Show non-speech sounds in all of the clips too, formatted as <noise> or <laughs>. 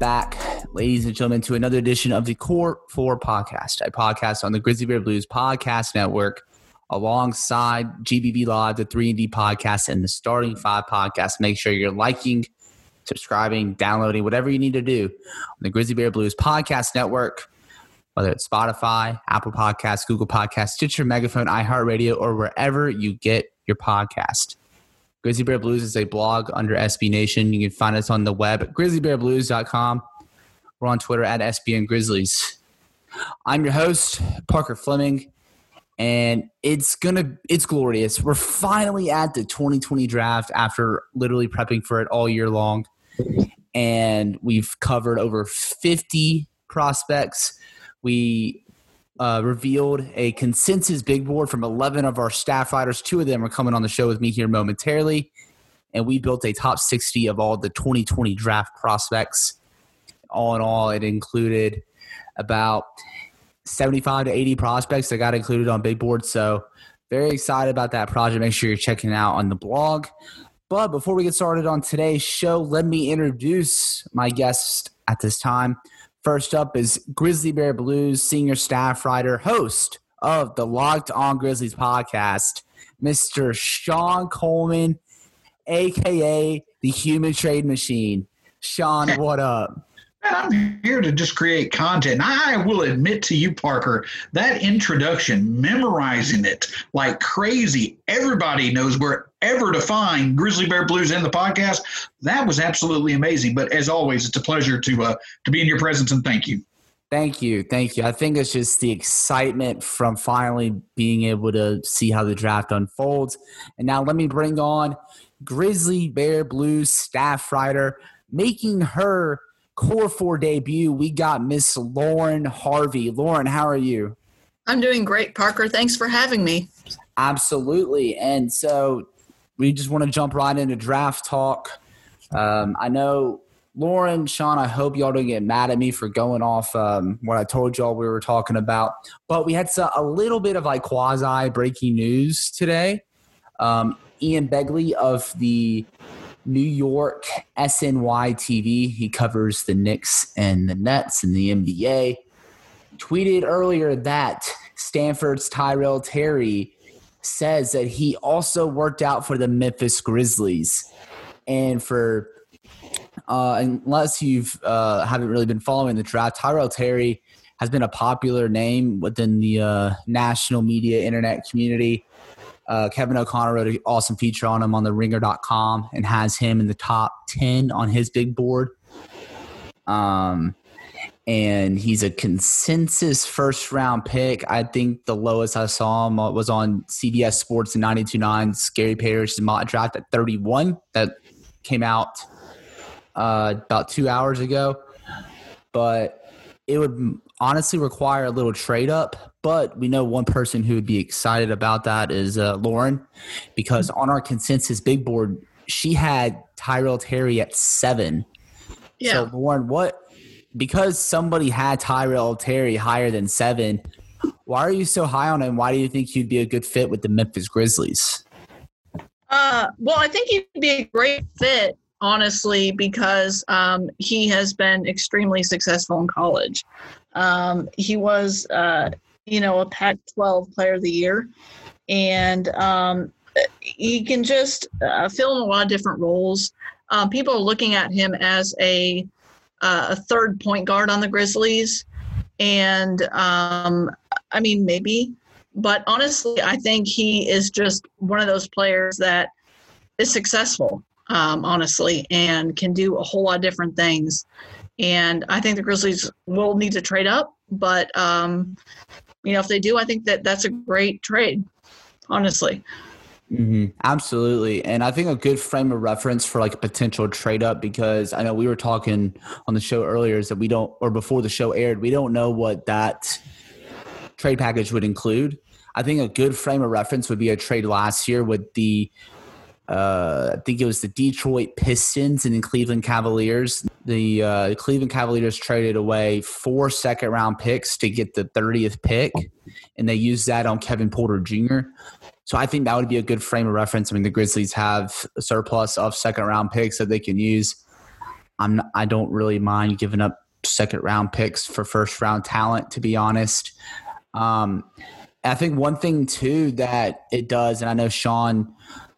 Back, ladies and gentlemen, to another edition of the Core 4 podcast, a podcast on the Grizzly Bear Blues Podcast Network alongside GBB Live, the 3 and D podcast, and the Starting 5 podcast. Make sure you're liking, subscribing, downloading, whatever you need to do on the Grizzly Bear Blues Podcast Network, whether it's Spotify, Apple Podcasts, Google Podcasts, Stitcher, Megaphone, iHeartRadio, or wherever you get your podcast. Grizzly Bear Blues is a blog under SB Nation. You can find us on the web at grizzlybearblues.com. We're on Twitter at SBN Grizzlies. I'm your host, Parker Fleming, and it's gonna it's glorious. We're finally at the 2020 draft after literally prepping for it all year long. And we've covered over 50 prospects. We uh, revealed a consensus big board from 11 of our staff writers. Two of them are coming on the show with me here momentarily. And we built a top 60 of all the 2020 draft prospects. All in all, it included about 75 to 80 prospects that got included on big board. So, very excited about that project. Make sure you're checking it out on the blog. But before we get started on today's show, let me introduce my guest at this time. First up is Grizzly Bear Blues senior staff writer, host of the Locked On Grizzlies podcast, Mr. Sean Coleman, aka the Human Trade Machine. Sean, <laughs> what up? I'm here to just create content. I will admit to you, Parker, that introduction, memorizing it like crazy. Everybody knows wherever to find Grizzly Bear Blues in the podcast. That was absolutely amazing. But as always, it's a pleasure to uh, to be in your presence and thank you. Thank you. Thank you. I think it's just the excitement from finally being able to see how the draft unfolds. And now let me bring on Grizzly Bear Blues staff writer, making her core four debut, we got Miss Lauren Harvey. Lauren, how are you? I'm doing great, Parker. Thanks for having me. Absolutely. And so we just want to jump right into draft talk. Um, I know Lauren, Sean, I hope y'all don't get mad at me for going off um, what I told y'all we were talking about. But we had a little bit of like quasi breaking news today. Um, Ian Begley of the New York SNY TV. He covers the Knicks and the Nets and the NBA. Tweeted earlier that Stanford's Tyrell Terry says that he also worked out for the Memphis Grizzlies. And for uh, unless you've uh, haven't really been following the draft, Tyrell Terry has been a popular name within the uh, national media internet community. Uh, Kevin O'Connor wrote an awesome feature on him on the ringer.com and has him in the top 10 on his big board. Um, and he's a consensus first round pick. I think the lowest I saw him was on CBS Sports in 92.9, Gary Parrish's mock draft at 31. That came out uh, about two hours ago. But it would honestly require a little trade up but we know one person who would be excited about that is uh, Lauren, because on our consensus big board, she had Tyrell Terry at seven. Yeah. So Lauren, what? Because somebody had Tyrell Terry higher than seven, why are you so high on him? Why do you think he'd be a good fit with the Memphis Grizzlies? Uh, well, I think he'd be a great fit, honestly, because um, he has been extremely successful in college. Um, he was uh, you know, a Pac 12 player of the year. And um, he can just uh, fill in a lot of different roles. Um, people are looking at him as a, uh, a third point guard on the Grizzlies. And um, I mean, maybe, but honestly, I think he is just one of those players that is successful, um, honestly, and can do a whole lot of different things. And I think the Grizzlies will need to trade up, but um, you know, if they do, I think that that's a great trade, honestly. Mm-hmm. Absolutely. And I think a good frame of reference for like a potential trade up because I know we were talking on the show earlier is that we don't, or before the show aired, we don't know what that trade package would include. I think a good frame of reference would be a trade last year with the, uh, I think it was the Detroit Pistons and the Cleveland Cavaliers. The uh, Cleveland Cavaliers traded away four second round picks to get the 30th pick, and they used that on Kevin Porter Jr. So I think that would be a good frame of reference. I mean, the Grizzlies have a surplus of second round picks that they can use. I'm not, I don't really mind giving up second round picks for first round talent, to be honest. Um, I think one thing too that it does, and I know Sean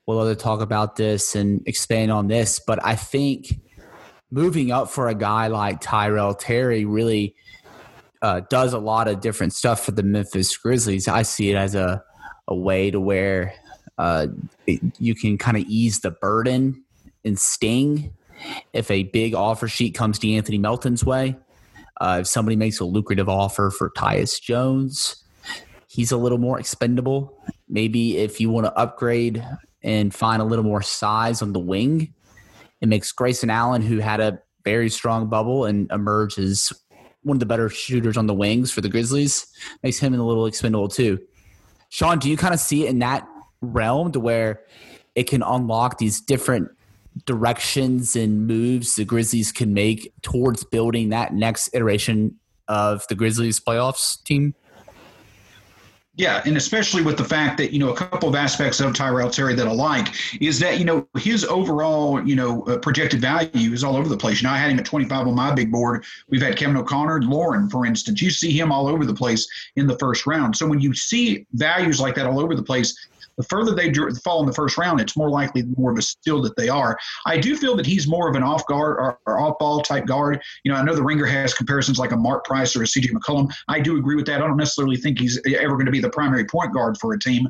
will other talk about this and expand on this, but I think moving up for a guy like Tyrell Terry really uh, does a lot of different stuff for the Memphis Grizzlies. I see it as a a way to where uh, it, you can kind of ease the burden and sting if a big offer sheet comes to Anthony Melton's way. Uh, if somebody makes a lucrative offer for Tyus Jones, he's a little more expendable. Maybe if you want to upgrade and find a little more size on the wing, it makes Grayson Allen, who had a very strong bubble and emerges one of the better shooters on the wings for the Grizzlies, makes him a little expendable too. Sean, do you kind of see it in that realm to where it can unlock these different directions and moves the Grizzlies can make towards building that next iteration of the Grizzlies playoffs team? Yeah, and especially with the fact that you know a couple of aspects of Tyrell Terry that I like is that you know his overall you know uh, projected value is all over the place. You know, I had him at 25 on my big board. We've had Kevin O'Connor, Lauren, for instance. You see him all over the place in the first round. So when you see values like that all over the place, the further they fall in the first round, it's more likely the more of a steal that they are. I do feel that he's more of an off guard or, or off ball type guard. You know, I know the Ringer has comparisons like a Mark Price or a CJ McCollum. I do agree with that. I don't necessarily think he's ever going to be the primary point guard for a team,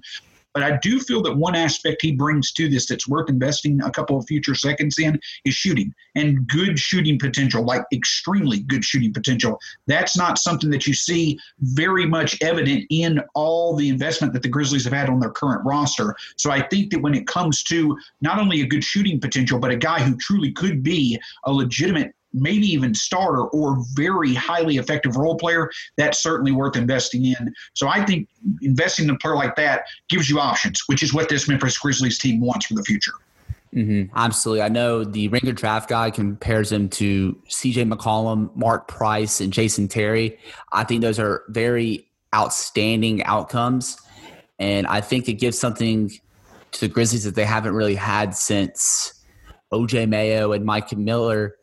but I do feel that one aspect he brings to this that's worth investing a couple of future seconds in is shooting and good shooting potential, like extremely good shooting potential. That's not something that you see very much evident in all the investment that the Grizzlies have had on their current roster. So I think that when it comes to not only a good shooting potential, but a guy who truly could be a legitimate maybe even starter or very highly effective role player, that's certainly worth investing in. So I think investing in a player like that gives you options, which is what this Memphis Grizzlies team wants for the future. Mm-hmm. Absolutely. I know the Ringer draft guy compares him to CJ McCollum, Mark Price, and Jason Terry. I think those are very outstanding outcomes. And I think it gives something to the Grizzlies that they haven't really had since OJ Mayo and Mike Miller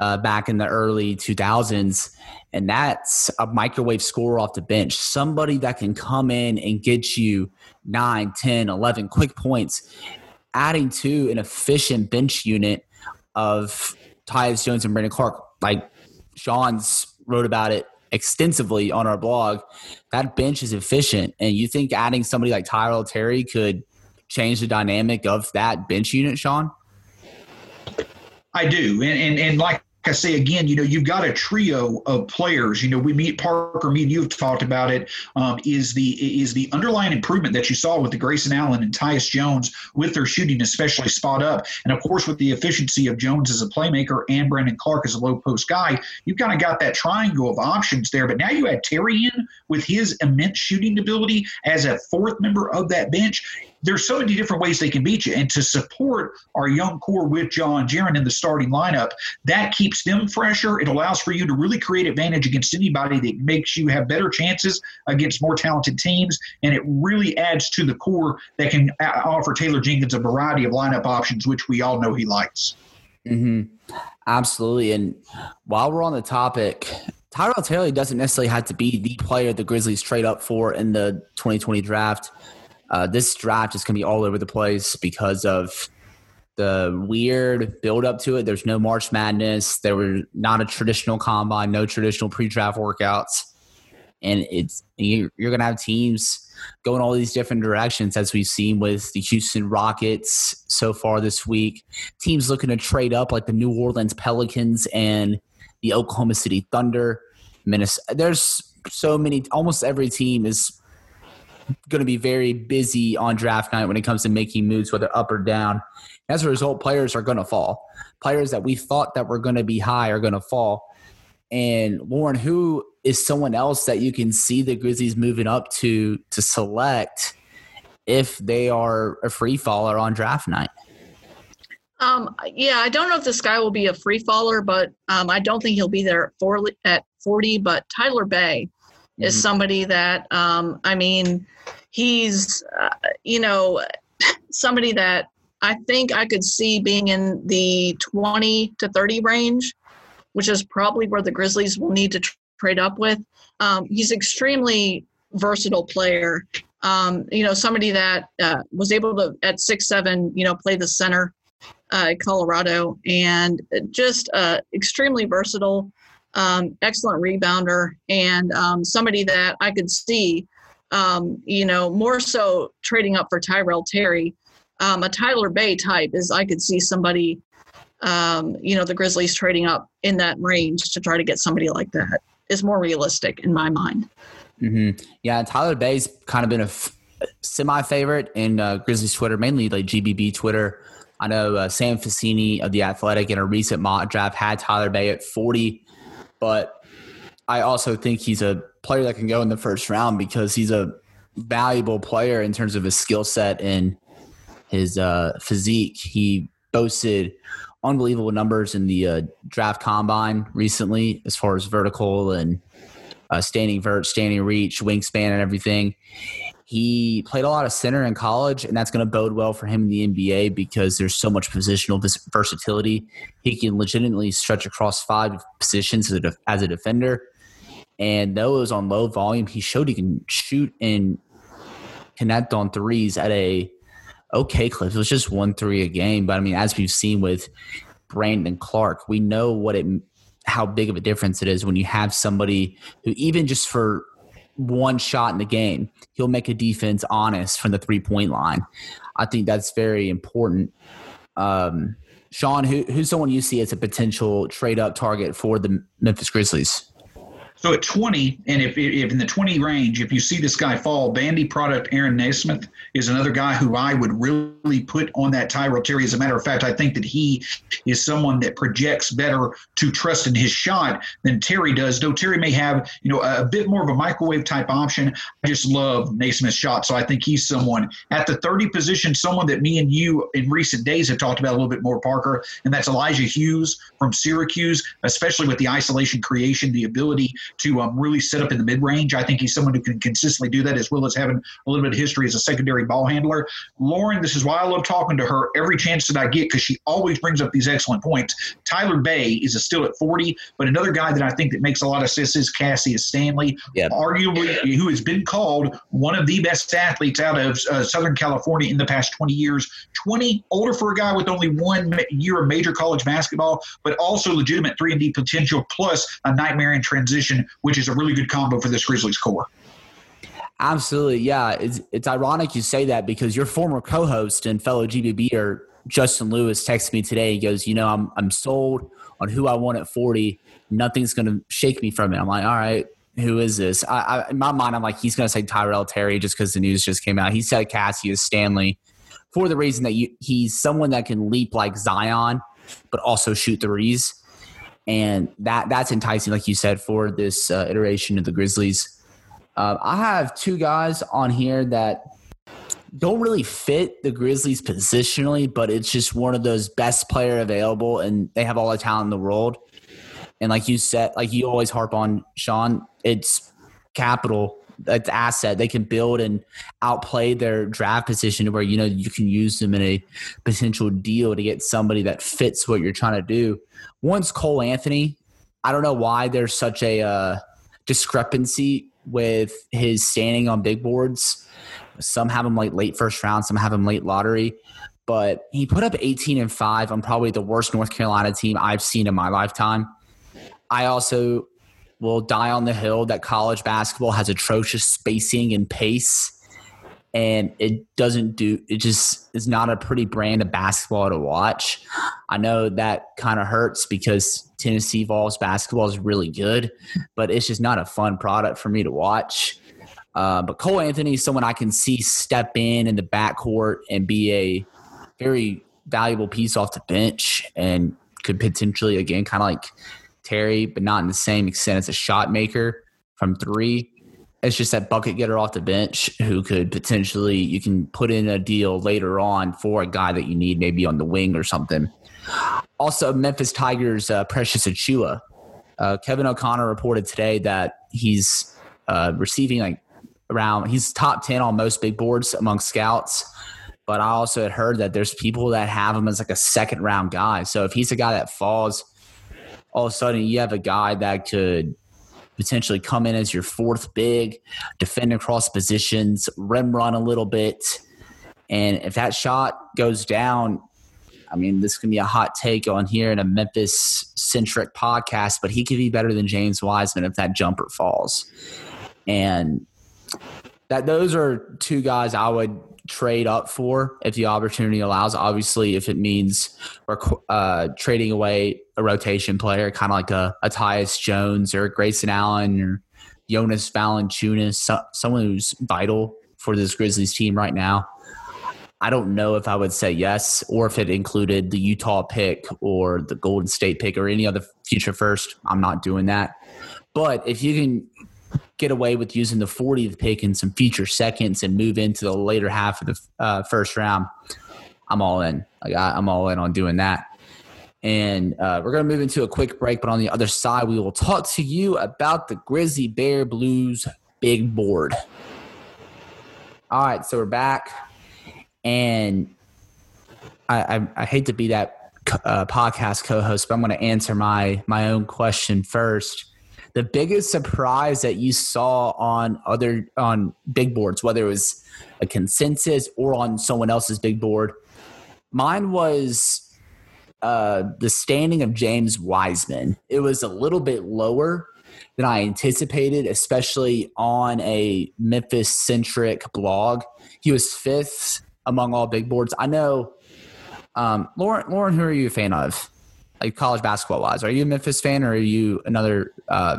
uh, back in the early 2000s. And that's a microwave scorer off the bench, somebody that can come in and get you 9, 10, 11 quick points, adding to an efficient bench unit of Tyus Jones and Brandon Clarke. Like Sean's wrote about it extensively on our blog. That bench is efficient. And you think adding somebody like Tyrell Terry could change the dynamic of that bench unit, Sean? I do. And, and, and like I say again, you know, you've got a trio of players. You know, we meet Parker, me and you have talked about it. Um, is the is the underlying improvement that you saw with the Grayson Allen and Tyus Jones with their shooting, especially spot up, and of course with the efficiency of Jones as a playmaker and Brandon Clarke as a low post guy, you've kind of got that triangle of options there. But now you add Terry in with his immense shooting ability as a fourth member of that bench there's so many different ways they can beat you. And to support our young core with John Jaren in the starting lineup, that keeps them fresher. It allows for you to really create advantage against anybody that makes you have better chances against more talented teams. And it really adds to the core that can offer Taylor Jenkins a variety of lineup options, which we all know he likes. Mm-hmm. Absolutely. And while we're on the topic, Tyrell Taylor doesn't necessarily have to be the player the Grizzlies trade up for in the 2020 draft. Uh, this draft is going to be all over the place because of the weird build up to it. There's no March Madness. There were not a traditional combine, no traditional pre-draft workouts, and it's you're going to have teams going all these different directions as we've seen with the Houston Rockets so far this week. Teams looking to trade up like the New Orleans Pelicans and the Oklahoma City Thunder. Minnesota. There's so many. Almost every team is going to be very busy on draft night when it comes to making moves, whether up or down. As a result, players are going to fall. Players that we thought that were going to be high are going to fall. And Lauren, who is someone else that you can see the Grizzlies moving up to to select if they are a free faller on draft night? Um, yeah, I don't know if this guy will be a free faller, but um, I don't think he'll be there at 40, at 40 but Tyler Bey is somebody that, um, I mean, he's, uh, you know, <laughs> somebody that I think I could see being in the 20 to 30 range, which is probably where the Grizzlies will need to tr- trade up with. Um, he's extremely versatile player. Um, you know, somebody that uh, was able to at six seven, you know, play the center uh, at Colorado, and just uh, extremely versatile, um, excellent rebounder, and um, somebody that I could see, um, you know, more so trading up for Tyrell Terry. Um, a Tyler Bey type is I could see somebody, um, you know, the Grizzlies trading up in that range to try to get somebody like that is more realistic in my mind. hmm Yeah, Tyler Bey's kind of been a f- semi favorite in uh, Grizzlies Twitter, mainly like GBB Twitter. I know uh, Sam Vecenie of the Athletic in a recent mock draft had Tyler Bey at 40, but I also think he's a player that can go in the first round because he's a valuable player in terms of his skill set and his uh, physique. He boasted unbelievable numbers in the uh, draft combine recently as far as vertical and uh, standing vert, standing reach, wingspan, and everything. He played a lot of center in college, and that's going to bode well for him in the NBA because there's so much positional versatility. He can legitimately stretch across five positions as a, defender. And though it was on low volume, he showed he can shoot and connect on threes at a okay clip. It was just one three a game, but I mean, as we've seen with Brandon Clarke, we know what it how big of a difference it is when you have somebody who even just for one shot in the game, he'll make a defense honest from the three point line. I think that's very important. Um, Sean, who, who's someone you see as a potential trade up target for the Memphis Grizzlies? So at 20, and if, if in the 20 range, if you see this guy fall, Vandy product Aaron Nesmith is another guy who I would really put on that Tyrell Terry. As a matter of fact, I think that he is someone that projects better to trust in his shot than Terry does. Though Terry may have, you know, a, a bit more of a microwave type option. I just love Nesmith's shot, so I think he's someone at the 30 position, someone that me and you in recent days have talked about a little bit more, Parker, and that's Elijah Hughes from Syracuse, especially with the isolation creation, the ability to um, really set up in the mid range. I think he's someone who can consistently do that as well as having a little bit of history as a secondary ball handler. Lauren, this is why I love talking to her every chance that I get because she always brings up these excellent points. Tyler Bey is still at 40, but another guy that I think that makes a lot of sense is Cassius Stanley, Yep. arguably who has been called one of the best athletes out of uh, Southern California in the past 20 years. 20, older for a guy with only one year of major college basketball, but also legitimate 3 and D potential plus a nightmare in transition, which is a really good combo for this Grizzlies core. Absolutely, yeah. It's it's ironic you say that because your former co-host and fellow GBBer Justin Lewis texted me today. He goes, "You know, I'm I'm sold on who I want at 40. Nothing's going to shake me from it." I'm like, "All right, who is this?" I, I in my mind, I'm like, he's going to say Tyrell Terry just because the news just came out. He said Cassius Stanley for the reason that you, he's someone that can leap like Zion, but also shoot threes, and that that's enticing, like you said, for this uh, iteration of the Grizzlies. Uh, I have two guys on here that don't really fit the Grizzlies positionally, but it's just one of those best player available, and they have all the talent in the world. And like you said, like you always harp on, Sean, it's capital, it's asset. They can build and outplay their draft position where you know you can use them in a potential deal to get somebody that fits what you're trying to do. Once Cole Anthony. I don't know why there's such a uh, discrepancy with his standing on big boards. Some have him like late first round, some have him late lottery. But he put up 18 and 5 on probably the worst North Carolina team I've seen in my lifetime. I also will die on the hill that college basketball has atrocious spacing and pace. And it doesn't do, it just is not a pretty brand of basketball to watch. I know that kind of hurts because Tennessee Vols basketball is really good, but it's just not a fun product for me to watch. Uh, but Cole Anthony is someone I can see step in in the backcourt and be a very valuable piece off the bench and could potentially, again, kind of like Terry, but not in the same extent as a shot maker from three. It's just that bucket getter off the bench who could potentially, you can put in a deal later on for a guy that you need maybe on the wing or something. Also, Memphis Tigers, uh, Precious Achiuwa. Uh, Kevin O'Connor reported today that he's uh, receiving like around, he's top 10 on most big boards among scouts. But I also had heard that there's people that have him as like a second round guy. So if he's a guy that falls, all of a sudden you have a guy that could potentially come in as your fourth big, defend across positions, rim run a little bit. And if that shot goes down, I mean, this can be a hot take on here in a Memphis centric podcast, but he could be better than James Wiseman if that jumper falls. And that those are two guys I would trade up for if the opportunity allows. Obviously, if it means we're uh, trading away a rotation player, kind of like a, a Tyus Jones or a Grayson Allen or Jonas Valanciunas, so, someone who's vital for this Grizzlies team right now. I don't know if I would say yes, or if it included the Utah pick or the Golden State pick or any other future first. I'm not doing that. But if you can get away with using the 40th pick in some future seconds and move into the later half of the uh, first round, I'm all in. Like I, I'm all in on doing that. And uh, we're going to move into a quick break, but on the other side, we will talk to you about the Grizzly Bear Blues big board. All right, so we're back, and I, I, I hate to be that uh, podcast co-host, but I'm going to answer my my own question first the biggest surprise that you saw on other on big boards, whether it was a consensus or on someone else's big board, mine was uh, the standing of James Wiseman. It was a little bit lower than I anticipated, especially on a Memphis centric blog. He was fifth among all big boards. I know, um, Lauren. Lauren, who are you a fan of? Like college basketball wise? Are you a Memphis fan or are you another uh,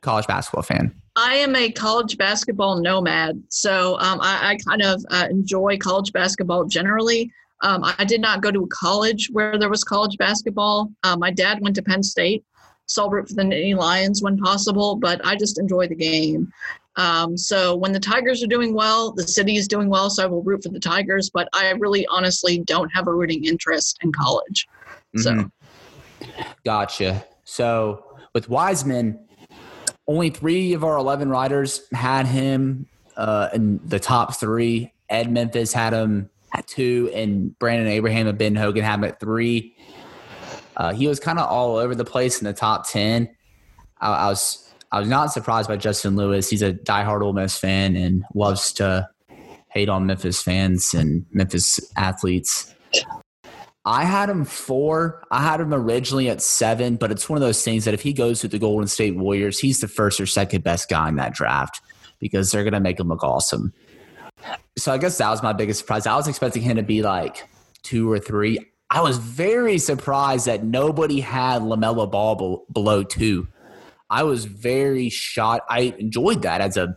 college basketball fan? I am a college basketball nomad, so um, I, I, kind of uh, enjoy college basketball generally. Um, I did not go to a college where there was college basketball. Uh, my dad went to Penn State, so I'll root for the Nittany Lions when possible, but I just enjoy the game. Um, so when the Tigers are doing well, the city is doing well, so I will root for the Tigers, but I really honestly don't have a rooting interest in college. So. Gotcha. So with Wiseman, only three of our 11 riders had him uh, in the top three. Ed Memphis had him at two, and Brandon Abraham and Ben Hogan had him at three. Uh, he was kind of all over the place in the top 10. I, I, was I was not surprised by Justin Lewis. He's a diehard Ole Miss fan and loves to hate on Memphis fans and Memphis athletes. I had him four. I had him originally at seven, but it's one of those things that if he goes to the Golden State Warriors, he's the first or second best guy in that draft because they're going to make him look awesome. So I guess that was my biggest surprise. I was expecting him to be like two or three. I was very surprised that nobody had LaMelo Ball below two. I was very shocked. I enjoyed that as a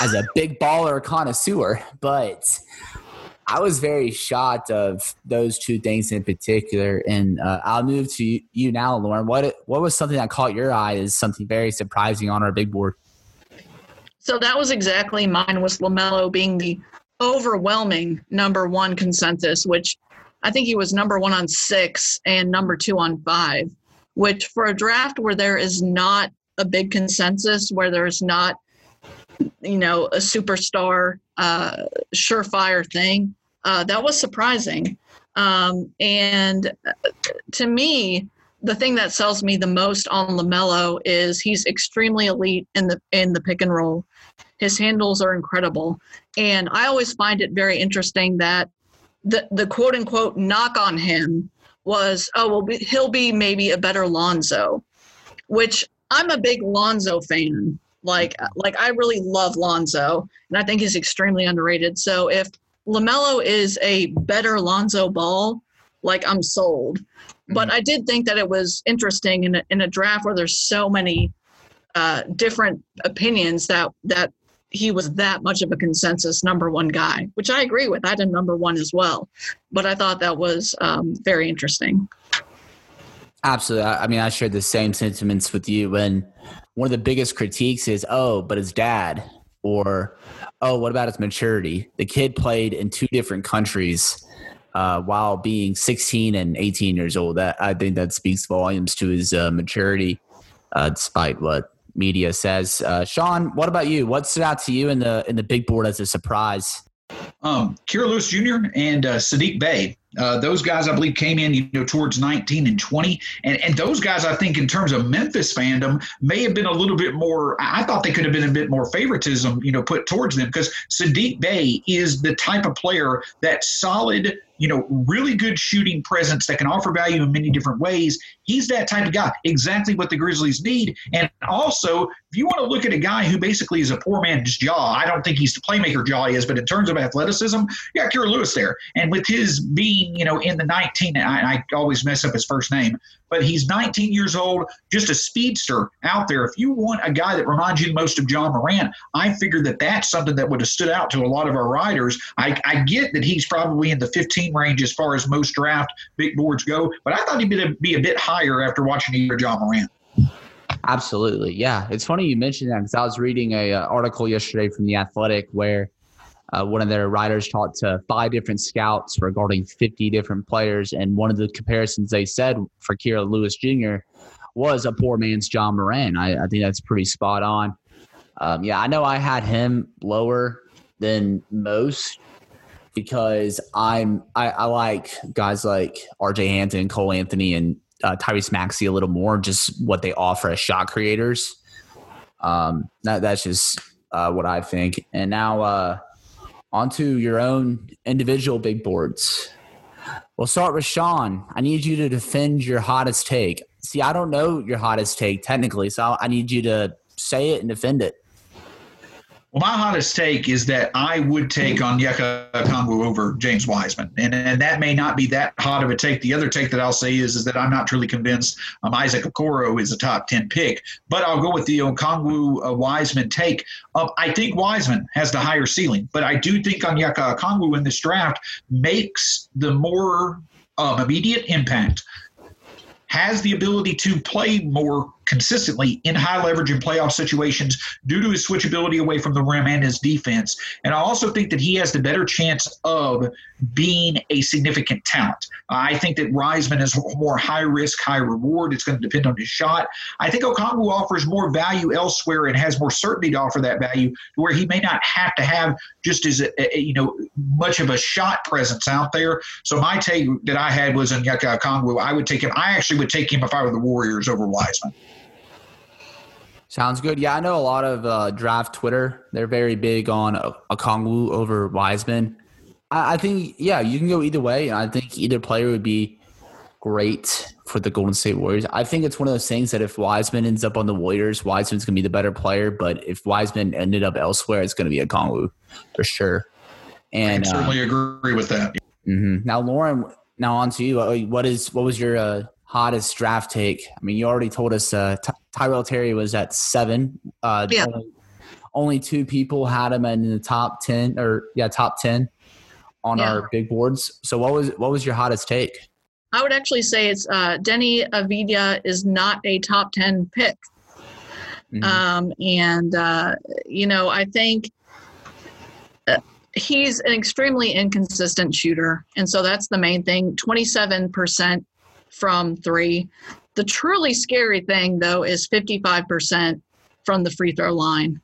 as a big baller connoisseur, but I was very shocked of those two things in particular. And uh, I'll move to you now, Lauren. What what was something that caught your eye as something very surprising on our big board? So that was exactly mine. Was Lamelo being the overwhelming number one consensus, which I think he was number one on six and number two on five. Which for a draft where there is not a big consensus, where there's not you know a superstar uh, surefire thing uh, that was surprising. Um, and uh, to me, the thing that sells me the most on Lamelo is he's extremely elite in the in the pick and roll. His handles are incredible, and I always find it very interesting that the the quote unquote knock on him was, oh well, he'll be maybe a better Lonzo, which I'm a big Lonzo fan. Like like I really love Lonzo, and I think he's extremely underrated. So if LaMelo is a better Lonzo Ball. Like I'm sold. Mm-hmm. But I did think that it was interesting in a, in a draft where there's so many uh, different opinions that that he was that much of a consensus number one guy, which I agree with. I him number one as well, but I thought that was um, very interesting. Absolutely. I mean, I shared the same sentiments with you. And one of the biggest critiques is, "Oh, but his dad," or "Oh, what about his maturity?" The kid played in two different countries uh, while being 16 and 18 years old. That I think that speaks volumes to his uh, maturity, uh, despite what media says. Uh, Sean, what about you? What stood out to you in the in the big board as a surprise? Um, Kira Lewis Jr. and uh, Saddiq Bey. Uh, those guys, I believe, came in you know towards 19 and 20, and and those guys, I think, in terms of Memphis fandom, may have been a little bit more. I thought they could have been a bit more favoritism, you know, put towards them because Saddiq Bey is the type of player that solid you know, really good shooting presence that can offer value in many different ways. He's that type of guy, exactly what the Grizzlies need. And also, if you want to look at a guy who basically is a poor man's Ja, I don't think he's the playmaker Ja he is, but in terms of athleticism, you got Kira Lewis there. And with his being, you know, in the 19, I, I always mess up his first name, but he's 19 years old, just a speedster out there. If you want a guy that reminds you most of Ja Morant, I figured that that's something that would have stood out to a lot of our riders. I, I get that he's probably in the 15 range as far as most draft big boards go, but I thought he'd be, a bit after watching a year of Ja Morant. Absolutely, yeah. It's funny you mentioned that because I was reading a, uh, article yesterday from the Athletic where uh, one of their writers talked to five different scouts regarding 50 different players. And one of the comparisons they said for Kira Lewis Jr. was a poor man's Ja Morant. I, I think that's pretty spot on. Um, yeah, I know I had him lower than most because I'm I, I like guys like RJ Hampton, Cole Anthony, and uh, Tyrese Maxey a little more, just what they offer as shot creators. Um, that, that's just uh, what I think. And now, uh, onto your own individual big boards. We'll start with Sean. I need you to defend your hottest take. See, I don't know your hottest take technically, so I need you to say it and defend it. Well, my hottest take is that I would take on Onyeka Okongwu over James Wiseman, and and that may not be that hot of a take. The other take that I'll say is is that I'm not truly convinced um, Isaac Okoro is a top ten pick, but I'll go with the Okongwu uh, Wiseman take. Uh, I think Wiseman has the higher ceiling, but I do think Onyeka Okongwu in this draft makes the more um, immediate impact has the ability to play more consistently in high leverage and playoff situations due to his switchability away from the rim and his defense. And I also think that he has the better chance of being a significant talent. I think that Wiseman is more high risk, high reward. It's going to depend on his shot. I think Okongwu offers more value elsewhere and has more certainty to offer that value, where he may not have to have just as a, a, you know much of a shot presence out there. So my take that I had was in Onyeka Okongwu. I would take him. I actually would take him if I were the Warriors over Wiseman. Sounds good. Yeah, I know a lot of uh, draft Twitter. They're very big on a, Okongwu over Wiseman. I, I, think, yeah, you can go either way. I think either player would be great for the Golden State Warriors. I think it's one of those things that if Wiseman ends up on the Warriors, Wiseman's going to be the better player. But if Wiseman ended up elsewhere, it's going to be a Okongwu for sure. And I certainly uh, agree with that. Mm-hmm. Now, Lauren, now on to you. What is what was your uh, hottest draft take? I mean, you already told us uh, Ty- Tyrell Terry was at seven. Uh, yeah. Only, only, two people had him in the top ten, or yeah, top ten on yeah. our big boards. So, what was what was your hottest take? I would actually say it's uh, Deni Avdija is not a top ten pick. Mm-hmm. Um, and uh, you know, I think uh, he's an extremely inconsistent shooter, and so that's the main thing. Twenty-seven percent from three. The truly scary thing, though, is 55% from the free throw line.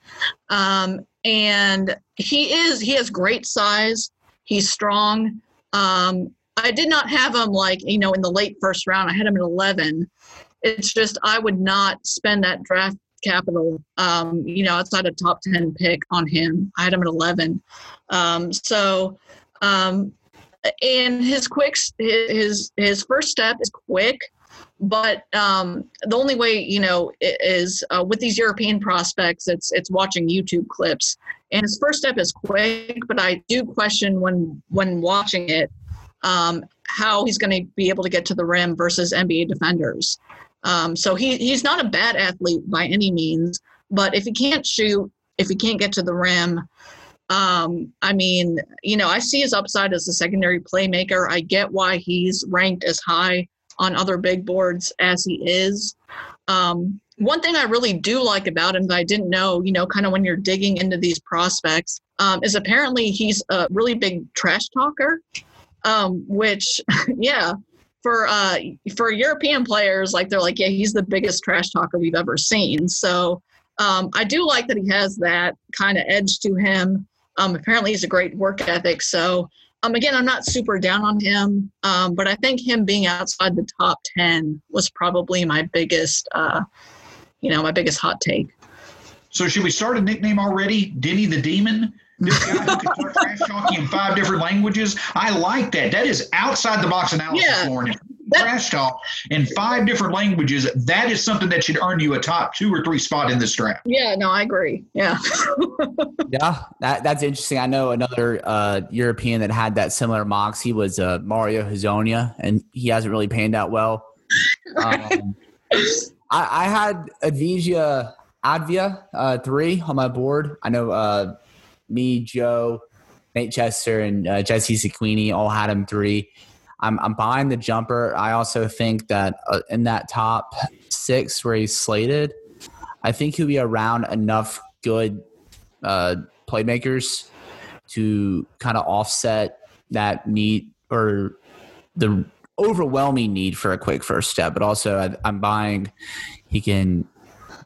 Um, and he is, he has great size. He's strong. Um, I did not have him like, you know, in the late first round. I had him at 11. It's just, I would not spend that draft capital, um, you know, outside a top 10 pick on him. I had him at 11. Um, so, um, and his quick his his first step is quick but um, the only way you know is uh, with these european prospects it's it's watching youtube clips and his first step is quick but i do question when when watching it um, how he's going to be able to get to the rim versus nba defenders um, so he, he's not a bad athlete by any means but if he can't shoot if he can't get to the rim. Um, I mean, you know, I see his upside as a secondary playmaker. I get why he's ranked as high on other big boards as he is. Um, one thing I really do like about him that I didn't know, you know, kind of when you're digging into these prospects, um, is apparently he's a really big trash talker, um, which, <laughs> yeah, for uh, for European players, like they're like, yeah, he's the biggest trash talker we've ever seen. So um, I do like that he has that kind of edge to him. Um, apparently, he's a great work ethic. So um, again, I'm not super down on him, um, but I think him being outside the top ten was probably my biggest, uh, you know, my biggest hot take. So should we start a nickname already? Denny the Demon? This guy who can start trash talking in five different languages. I like that. That is outside the box analysis, Yeah. Lauren. If trash talk in five different languages, that is something that should earn you a top two or three spot in this draft. Yeah, no, I agree. Yeah. <laughs> Yeah, that that's interesting. I know another uh, European that had that similar mox. He was uh, Mario Hezonja, and he hasn't really panned out well. Um, <laughs> I, I had Advisia Advia uh, three on my board. I know uh, me, Joe, Nate Chester, and uh, Jesse Sequini all had him three. I'm, I'm buying the jumper. I also think that uh, in that top six where he's slated, I think he'll be around enough good uh, playmakers to kind of offset that need or the overwhelming need for a quick first step. But also, I, I'm buying he can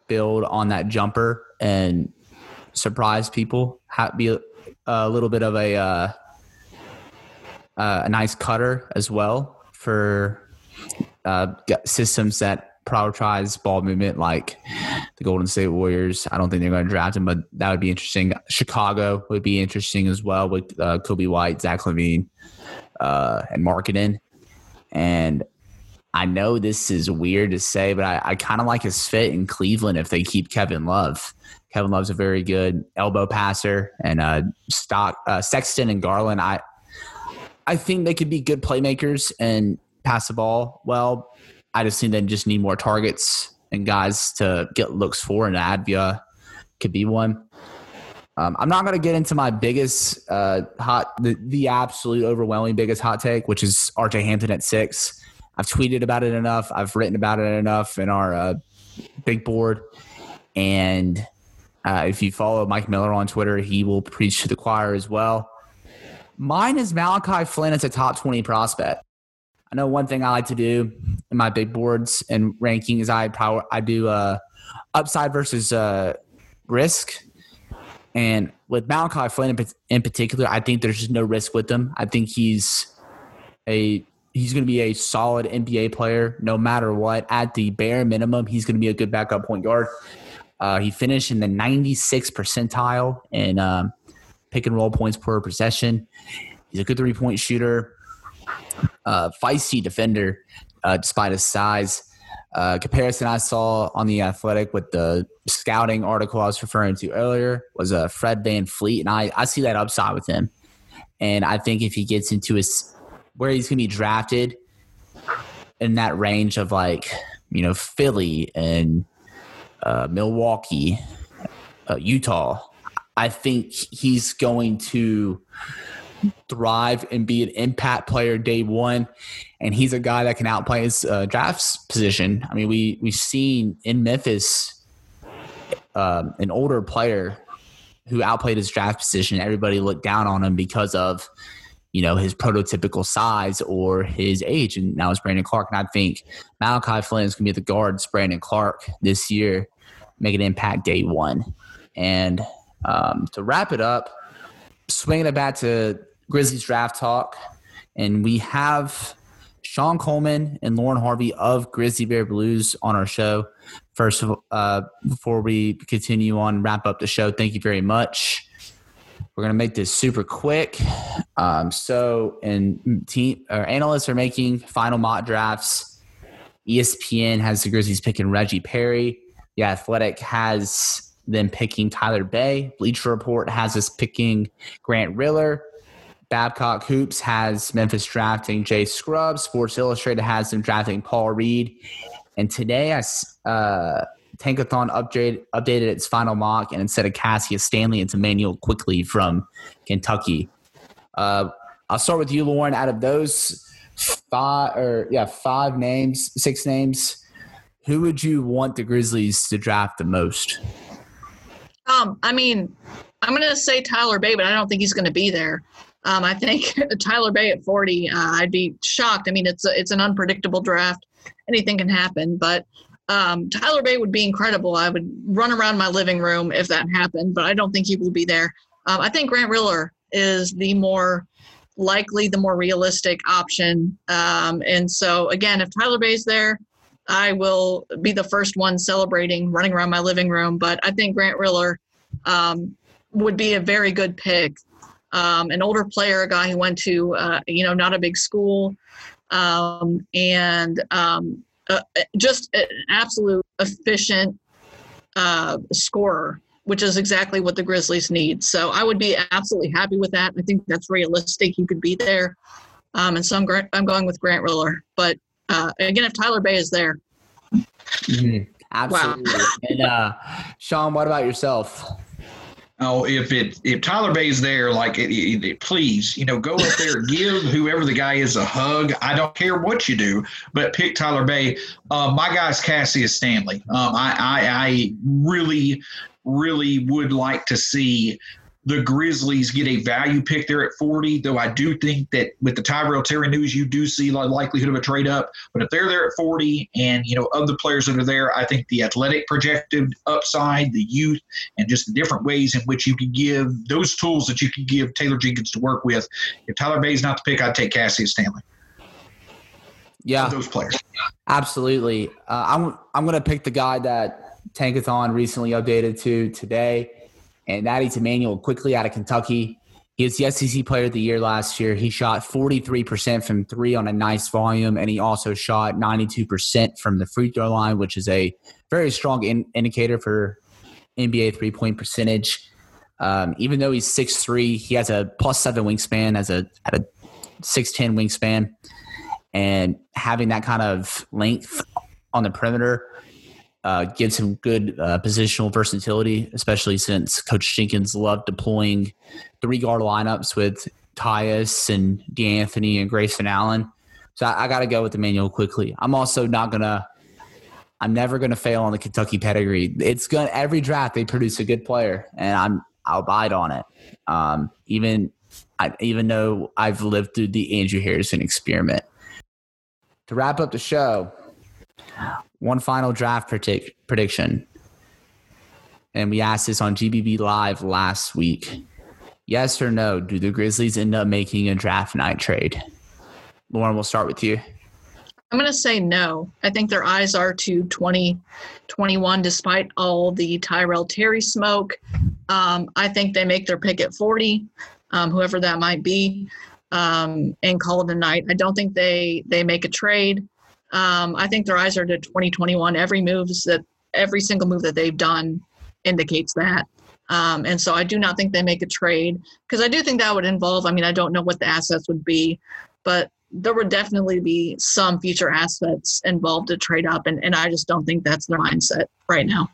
build on that jumper and surprise people. Be a, a little bit of a uh, uh, a nice cutter as well for uh, systems that prioritize ball movement, like the Golden State Warriors. I don't think they're going to draft him, but that would be interesting. Chicago would be interesting as well with uh, Coby White, Zach LaVine, uh, and Markkanen. And I know this is weird to say, but I, I kind of like his fit in Cleveland if they keep Kevin Love. Kevin Love's a very good elbow passer, and uh, Stock uh, Sexton and Garland. I I think they could be good playmakers and pass the ball well. I just think they just need more targets and guys to get looks for, and Advia could be one. Um, I'm not going to get into my biggest uh, hot, the, the absolute overwhelming biggest hot take, which is RJ Hampton at six. I've tweeted about it enough. I've written about it enough in our uh, big board. And uh, if you follow Mike Miller on Twitter, he will preach to the choir as well. Mine is Malachi Flynn as a top 20 prospect. I know one thing I like to do in my big boards and rankings, I power I do uh, upside versus uh, risk. And with Malachi Flynn in, particular, I think there's just no risk with him. I think he's a he's going to be a solid NBA player no matter what. At the bare minimum, he's going to be a good backup point guard. Uh, he finished in the 96 percentile in um, pick and roll points per possession. He's a good three point shooter, uh, feisty defender, uh, despite his size. Uh, comparison I saw on the Athletic with the scouting article I was referring to earlier was uh, Fred VanVleet, and I, I see that upside with him. And I think if he gets into his where he's going to be drafted in that range of like you know Philly and uh, Milwaukee, uh, Utah, I think he's going to thrive and be an impact player day one. And he's a guy that can outplay his uh, drafts position. I mean, we we've seen in Memphis um, an older player who outplayed his draft position. Everybody looked down on him because of you know his prototypical size or his age, and now it's Brandon Clarke. And I think Malachi Flynn is going to be the guard, Brandon Clarke this year, make an impact day one. And um, to wrap it up, swinging it back to Grizzlies draft talk, and we have Sean Coleman and Lauren Harvey of Grizzly Bear Blues on our show. First of uh, before we continue on, wrap up the show, thank you very much. We're gonna make this super quick. Um, so, and team or analysts are making final mock drafts. ESPN has the Grizzlies picking Reggie Perry. The Athletic has them picking Tyler Bey. Bleacher Report has us picking Grant Riller. Babcock Hoops has Memphis drafting Jay Scrubs. Sports Illustrated has them drafting Paul Reed. And today, I, uh, Tankathon update, updated its final mock, and instead of Cassius Stanley, it's Immanuel Quickley from Kentucky. Uh, I'll start with you, Lauren. Out of those five, or yeah, five names, six names, who would you want the Grizzlies to draft the most? Um, I mean, I'm going to say Tyler Bey, but I don't think he's going to be there. Um, I think <laughs> Tyler Bey at 40, uh, I'd be shocked. I mean, it's a, it's an unpredictable draft. Anything can happen, but um, Tyler Bey would be incredible. I would run around my living room if that happened, but I don't think he will be there. Um, I think Grant Riller is the more likely, the more realistic option. Um, and so, again, if Tyler Bey's there, I will be the first one celebrating, running around my living room. But I think Grant Riller um, would be a very good pick. Um, an older player, a guy who went to, uh, you know, not a big school, um, and um, uh, just an absolute efficient uh, scorer, which is exactly what the Grizzlies need. So I would be absolutely happy with that. I think that's realistic. He could be there. Um, and so I'm, I'm going with Grant Riller. But uh, again, if Tyler Bey is there. Mm-hmm. Absolutely. Wow. <laughs> and uh, Sean, what about yourself? Oh, if it if Tyler Bey's there, like it, it, it, please, you know, go up there, <laughs> give whoever the guy is a hug. I don't care what you do, but pick Tyler Bey. Uh, my guy's Cassius Stanley. Um, I, I I really really would like to see the Grizzlies get a value pick there at 40, though I do think that with the Tyrell Terry news, you do see the likelihood of a trade up. But if they're there at 40 and, you know, of the players that are there, I think the athletic projected upside, the youth, and just the different ways in which you can give those tools that you can give Taylor Jenkins to work with. If Tyler Bey's not the pick, I'd take Cassius Stanley. Yeah. Those players. Absolutely. Uh, I'm, I'm going to pick the guy that Tankathon recently updated to today and that is Immanuel Quickley out of Kentucky. He was the SEC Player of the Year last year. He shot 43% from three on a nice volume, and he also shot 92% from the free throw line, which is a very strong in- indicator for NBA three point percentage. Um, even though he's 6'3, he has a plus seven wingspan as a at a 6'10 wingspan. And having that kind of length on the perimeter uh, gives him good uh, positional versatility, especially since Coach Jenkins loved deploying three guard lineups with Tyus and De'Anthony and Grayson Allen. So I, I got to go with Immanuel Quickley. I'm also not gonna. I'm never gonna fail on the Kentucky pedigree. It's gonna every draft they produce a good player, and I'm I'll bide on it. Um, even I, even though I've lived through the Andrew Harrison experiment. To wrap up the show, one final draft predict- prediction. And we asked this on GBB Live last week. Yes or no? Do the Grizzlies end up making a draft night trade? Lauren, we'll start with you. I'm going to say no. I think their eyes are to 2021, despite all the Tyrell Terry smoke. Um, I think they make their pick at 40, um, whoever that might be, um, and call it a night. I don't think they they make a trade. Um, I think their eyes are to 2021. Every moves that every single move that they've done indicates that. Um, and so I do not think they make a trade because I do think that would involve. I mean, I don't know what the assets would be, but there would definitely be some future assets involved to trade up, and, and I just don't think that's their mindset right now.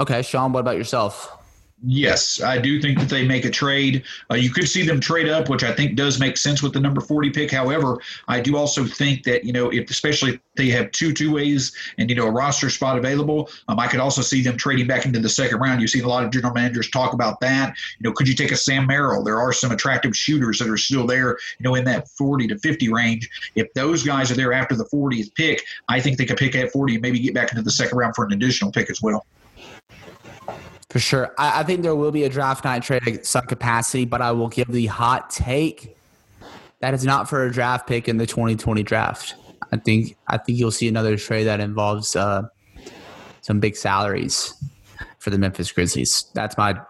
Okay, Sean, what about yourself? Yes, I do think that they make a trade. Uh, you could see them trade up, which I think does make sense with the number 40 pick. However, I do also think that, you know, if especially if they have two two ways and, you know, a roster spot available, um, I could also see them trading back into the second round. You've seen a lot of general managers talk about that. You know, could you take a Sam Merrill? There are some attractive shooters that are still there, you know, in that 40 to 50 range. If those guys are there after the 40th pick, I think they could pick at 40 and maybe get back into the second round for an additional pick as well. For sure. I, I, think there will be a draft night trade at some capacity, but I will give the hot take that is not for a draft pick in the 2020 draft. I think I think you'll see another trade that involves uh, some big salaries for the Memphis Grizzlies. That's my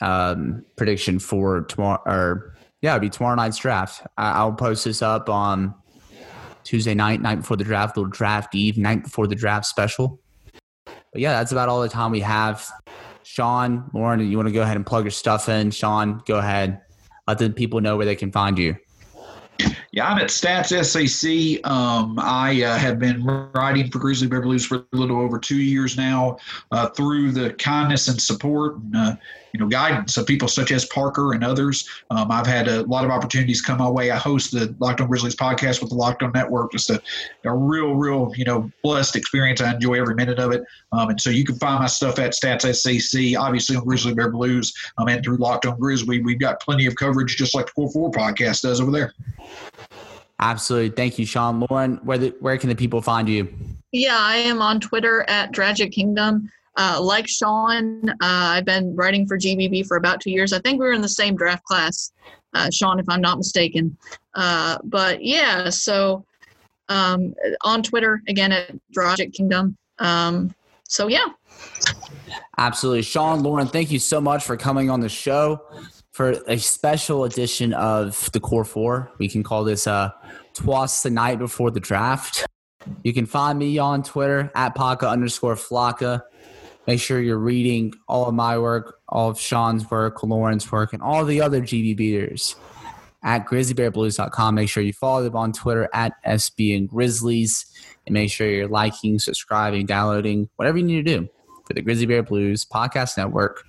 um, prediction for tomorrow. Or yeah, it'll be tomorrow night's draft. I, will post this up on Tuesday night, night before the draft, little draft eve, night before the draft special. But yeah, that's about all the time we have. Sean, Lauren, you want to go ahead and plug your stuff in? Sean, go ahead. Let the people know where they can find you. Yeah, I'm at Stats SAC. Um, I uh, have been writing for Grizzly Bear Blues for a little over two years now uh, through the kindness and support and uh, you know guidance of people such as Parker and others. Um, I've had a lot of opportunities come my way. I host the Locked On Grizzlies podcast with the Locked On Network. Just a, a real, real you know blessed experience. I enjoy every minute of it. Um, and so you can find my stuff at Stats SAC, obviously on Grizzly Bear Blues, um, and through Locked On Grizzly. We've got plenty of coverage, just like the Core Four podcast does over there. Absolutely. Thank you, Sean. Lauren, where, the, where can the people find you? Yeah, I am on Twitter at Dragic Kingdom. Uh, like Sean, uh, I've been writing for GBB for about two years. I think we were in the same draft class, uh, Sean, if I'm not mistaken. Uh, but yeah, so um, on Twitter, again at Dragic Kingdom. Um, so yeah. Absolutely. Sean, Lauren, thank you so much for coming on the show for a special edition of the Core Four. We can call this uh, Twas the Night Before the Draft. You can find me on Twitter at Paka underscore Flocka. Make sure you're reading all of my work, all of Sean's work, Lauren's work, and all the other GB beaters at grizzlybearblues.com. Make sure you follow them on Twitter at SB and Grizzlies. And make sure you're liking, subscribing, downloading, whatever you need to do for the Grizzly Bear Blues Podcast Network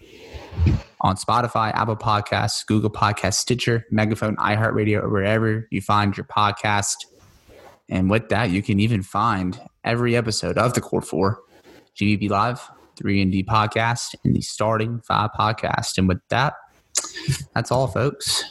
on Spotify, Apple Podcasts, Google Podcasts, Stitcher, Megaphone, iHeartRadio, or wherever you find your podcast. And with that, you can even find every episode of the Core 4 GBB Live, 3D podcast, and the Starting 5 podcast. And with that, that's all, folks.